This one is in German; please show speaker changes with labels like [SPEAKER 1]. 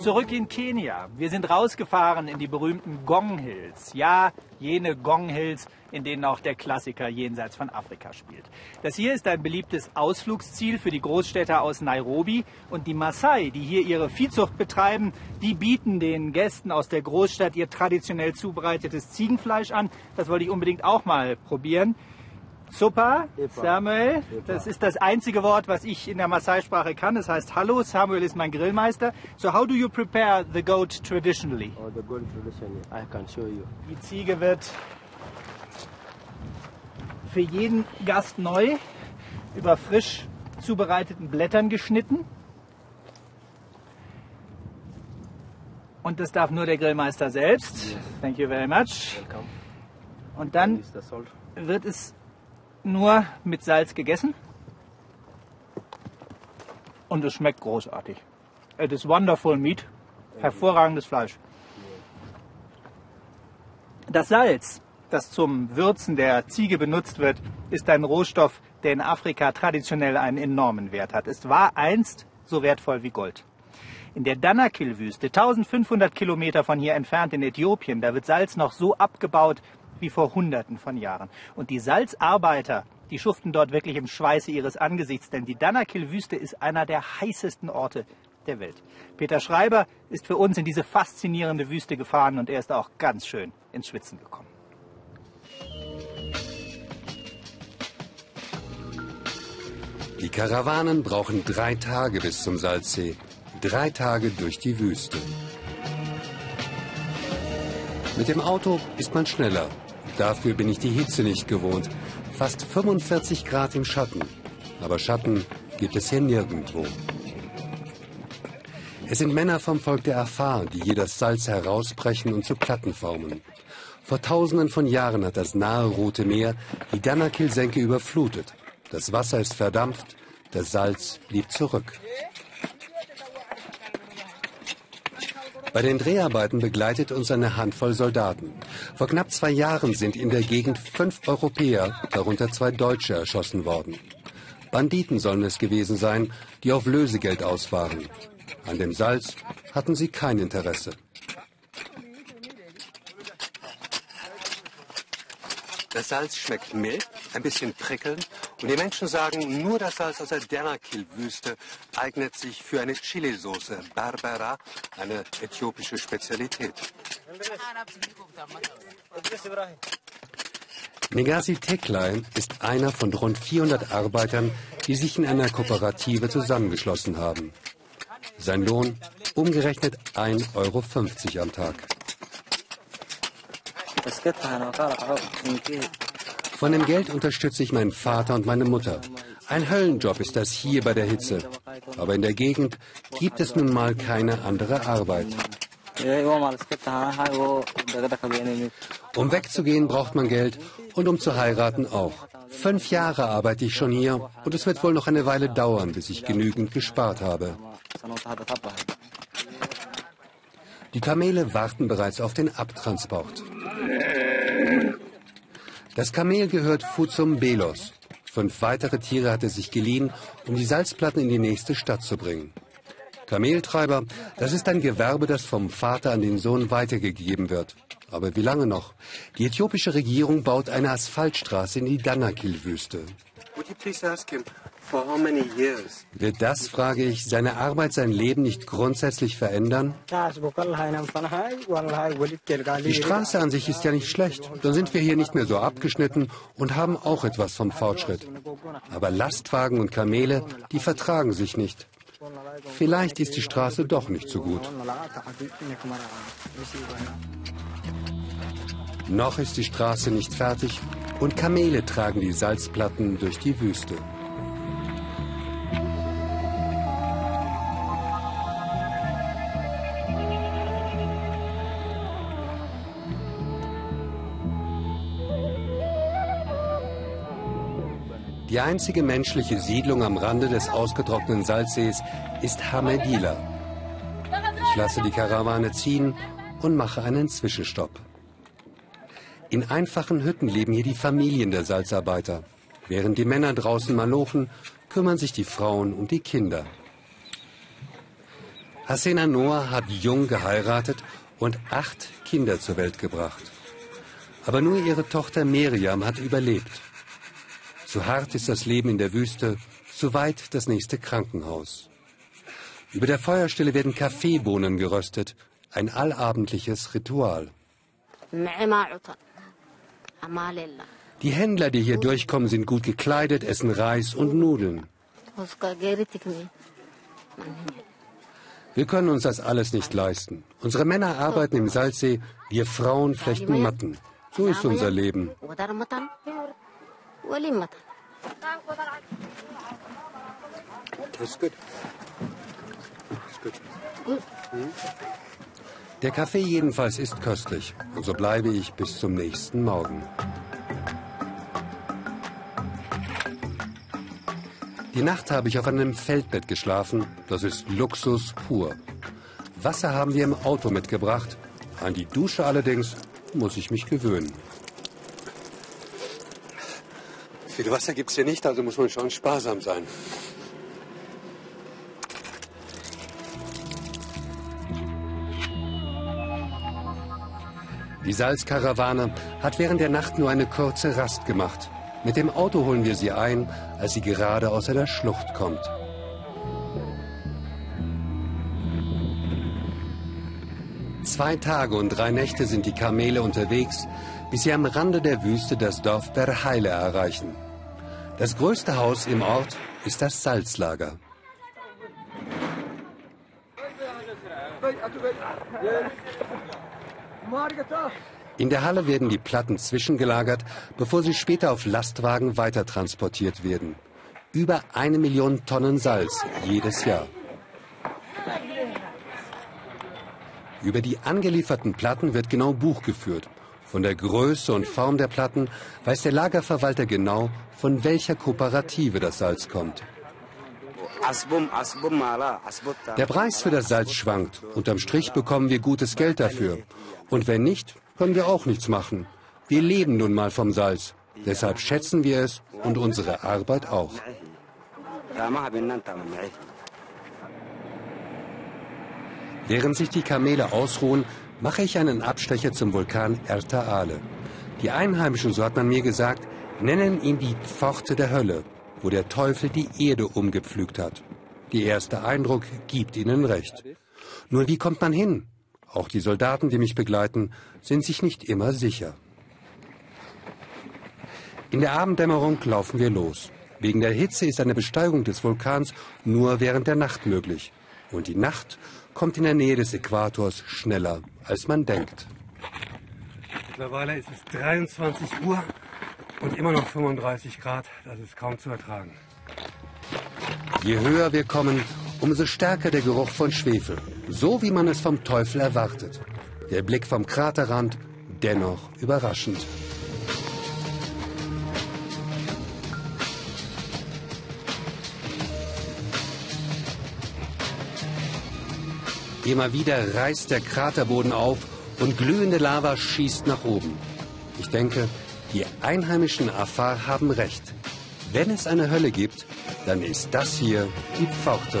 [SPEAKER 1] Zurück in Kenia. Wir sind rausgefahren in die berühmten Gong Hills. Ja, jene Gong Hills, in denen auch der Klassiker jenseits von Afrika spielt. Das hier ist ein beliebtes Ausflugsziel für die Großstädter aus Nairobi. Und die Maasai, die hier ihre Viehzucht betreiben, die bieten den Gästen aus der Großstadt ihr traditionell zubereitetes Ziegenfleisch an. Das wollte ich unbedingt auch mal probieren. Super, Samuel. Das ist das einzige Wort, was ich in der Maasai-Sprache kann. Das heißt Hallo. Samuel ist mein Grillmeister. So how do you prepare the goat traditionally?
[SPEAKER 2] Oh, the goat traditionally, I can show you.
[SPEAKER 1] Die Ziege wird für jeden Gast neu über frisch zubereiteten Blättern geschnitten. Und das darf nur der Grillmeister selbst. Thank you very much.
[SPEAKER 2] Welcome.
[SPEAKER 1] Und dann wird es nur mit Salz gegessen. Und es schmeckt großartig. It is wonderful meat. Hervorragendes Fleisch. Das Salz, das zum Würzen der Ziege benutzt wird, ist ein Rohstoff, der in Afrika traditionell einen enormen Wert hat. Es war einst so wertvoll wie Gold. In der Danakil-Wüste, 1500 Kilometer von hier entfernt in Äthiopien, da wird Salz noch so abgebaut wie vor Hunderten von Jahren. Und die Salzarbeiter, die schuften dort wirklich im Schweiße ihres Angesichts, denn die Danakil-Wüste ist einer der heißesten Orte der Welt. Peter Schreiber ist für uns in diese faszinierende Wüste gefahren und er ist auch ganz schön ins Schwitzen gekommen.
[SPEAKER 3] Die Karawanen brauchen drei Tage bis zum Salzsee. Drei Tage durch die Wüste. Mit dem Auto ist man schneller. Dafür bin ich die Hitze nicht gewohnt. Fast 45 Grad im Schatten. Aber Schatten gibt es hier nirgendwo. Es sind Männer vom Volk der Afar, die hier das Salz herausbrechen und zu Platten formen. Vor tausenden von Jahren hat das nahe Rote Meer die Danakil-Senke überflutet. Das Wasser ist verdampft, das Salz blieb zurück. Bei den Dreharbeiten begleitet uns eine Handvoll Soldaten. Vor knapp zwei Jahren sind in der Gegend fünf Europäer, darunter zwei Deutsche, erschossen worden. Banditen sollen es gewesen sein, die auf Lösegeld aus waren. An dem Salz hatten sie kein Interesse. Das Salz schmeckt mild, ein bisschen prickelnd und die Menschen sagen, nur das Salz aus der Danakil-Wüste eignet sich für eine Chilisauce, Barbara, eine äthiopische Spezialität. Negasi Teklay ist einer von rund 400 Arbeitern, die sich in einer Kooperative zusammengeschlossen haben. Sein Lohn umgerechnet 1,50 Euro am Tag. Von dem Geld unterstütze ich meinen Vater und meine Mutter. Ein Höllenjob ist das hier bei der Hitze. Aber in der Gegend gibt es nun mal keine andere Arbeit. Um wegzugehen braucht man Geld und um zu heiraten auch. Fünf Jahre arbeite ich schon hier und es wird wohl noch eine Weile dauern, bis ich genügend gespart habe. Die Kamele warten bereits auf den Abtransport. Das Kamel gehört Fuzum Belos. Fünf weitere Tiere hat er sich geliehen, um die Salzplatten in die nächste Stadt zu bringen. Kameltreiber, das ist ein Gewerbe, das vom Vater an den Sohn weitergegeben wird. Aber wie lange noch? Die äthiopische Regierung baut eine Asphaltstraße in die Danakil-Wüste. Wird das, frage ich, seine Arbeit, sein Leben nicht grundsätzlich verändern? Die Straße an sich ist ja nicht schlecht. Dann sind wir hier nicht mehr so abgeschnitten und haben auch etwas vom Fortschritt. Aber Lastwagen und Kamele, die vertragen sich nicht. Vielleicht ist die Straße doch nicht so gut. Noch ist die Straße nicht fertig und Kamele tragen die Salzplatten durch die Wüste. Die einzige menschliche Siedlung am Rande des ausgetrockneten Salzsees ist Hamedila. Ich lasse die Karawane ziehen und mache einen Zwischenstopp. In einfachen Hütten leben hier die Familien der Salzarbeiter. Während die Männer draußen malochen, kümmern sich die Frauen um die Kinder. Hasena Noah hat jung geheiratet und acht Kinder zur Welt gebracht. Aber nur ihre Tochter Miriam hat überlebt. Zu hart ist das Leben in der Wüste, zu weit das nächste Krankenhaus. Über der Feuerstelle werden Kaffeebohnen geröstet, ein allabendliches Ritual. Die Händler, die hier durchkommen, sind gut gekleidet, essen Reis und Nudeln. Wir können uns das alles nicht leisten. Unsere Männer arbeiten im Salzsee, wir Frauen flechten Matten. So ist unser Leben. Das ist gut. Das ist gut. Hm? Der Kaffee jedenfalls ist köstlich. Und so bleibe ich bis zum nächsten Morgen. Die Nacht habe ich auf einem Feldbett geschlafen. Das ist Luxus pur. Wasser haben wir im Auto mitgebracht. An die Dusche allerdings muss ich mich gewöhnen. Viel Wasser gibt es hier nicht, also muss man schon sparsam sein. Die Salzkarawane hat während der Nacht nur eine kurze Rast gemacht. Mit dem Auto holen wir sie ein, als sie gerade aus einer Schlucht kommt. Zwei Tage und drei Nächte sind die Kamele unterwegs, bis sie am Rande der Wüste das Dorf Berheile erreichen. Das größte Haus im Ort ist das Salzlager. In der Halle werden die Platten zwischengelagert, bevor sie später auf Lastwagen weitertransportiert werden. Über eine Million Tonnen Salz jedes Jahr. Über die angelieferten Platten wird genau Buch geführt. Von der Größe und Form der Platten weiß der Lagerverwalter genau, von welcher Kooperative das Salz kommt. Der Preis für das Salz schwankt. Unterm Strich bekommen wir gutes Geld dafür. Und wenn nicht, können wir auch nichts machen. Wir leben nun mal vom Salz. Deshalb schätzen wir es und unsere Arbeit auch. Während sich die Kamele ausruhen, mache ich einen Abstecher zum Vulkan Erta Ale. Die Einheimischen, so hat man mir gesagt, nennen ihn die Pforte der Hölle, wo der Teufel die Erde umgepflügt hat. Der erste Eindruck gibt ihnen recht. Nur wie kommt man hin? Auch die Soldaten, die mich begleiten, sind sich nicht immer sicher. In der Abenddämmerung laufen wir los. Wegen der Hitze ist eine Besteigung des Vulkans nur während der Nacht möglich. Und die Nacht kommt in der Nähe des Äquators schneller, als man denkt.
[SPEAKER 4] Mittlerweile ist es 23 Uhr und immer noch 35 Grad. Das ist kaum zu ertragen.
[SPEAKER 3] Je höher wir kommen, umso stärker der Geruch von Schwefel. So wie man es vom Teufel erwartet. Der Blick vom Kraterrand dennoch überraschend. Immer wieder reißt der Kraterboden auf und glühende Lava schießt nach oben. Ich denke, die einheimischen Afar haben recht. Wenn es eine Hölle gibt, dann ist das hier die Pforte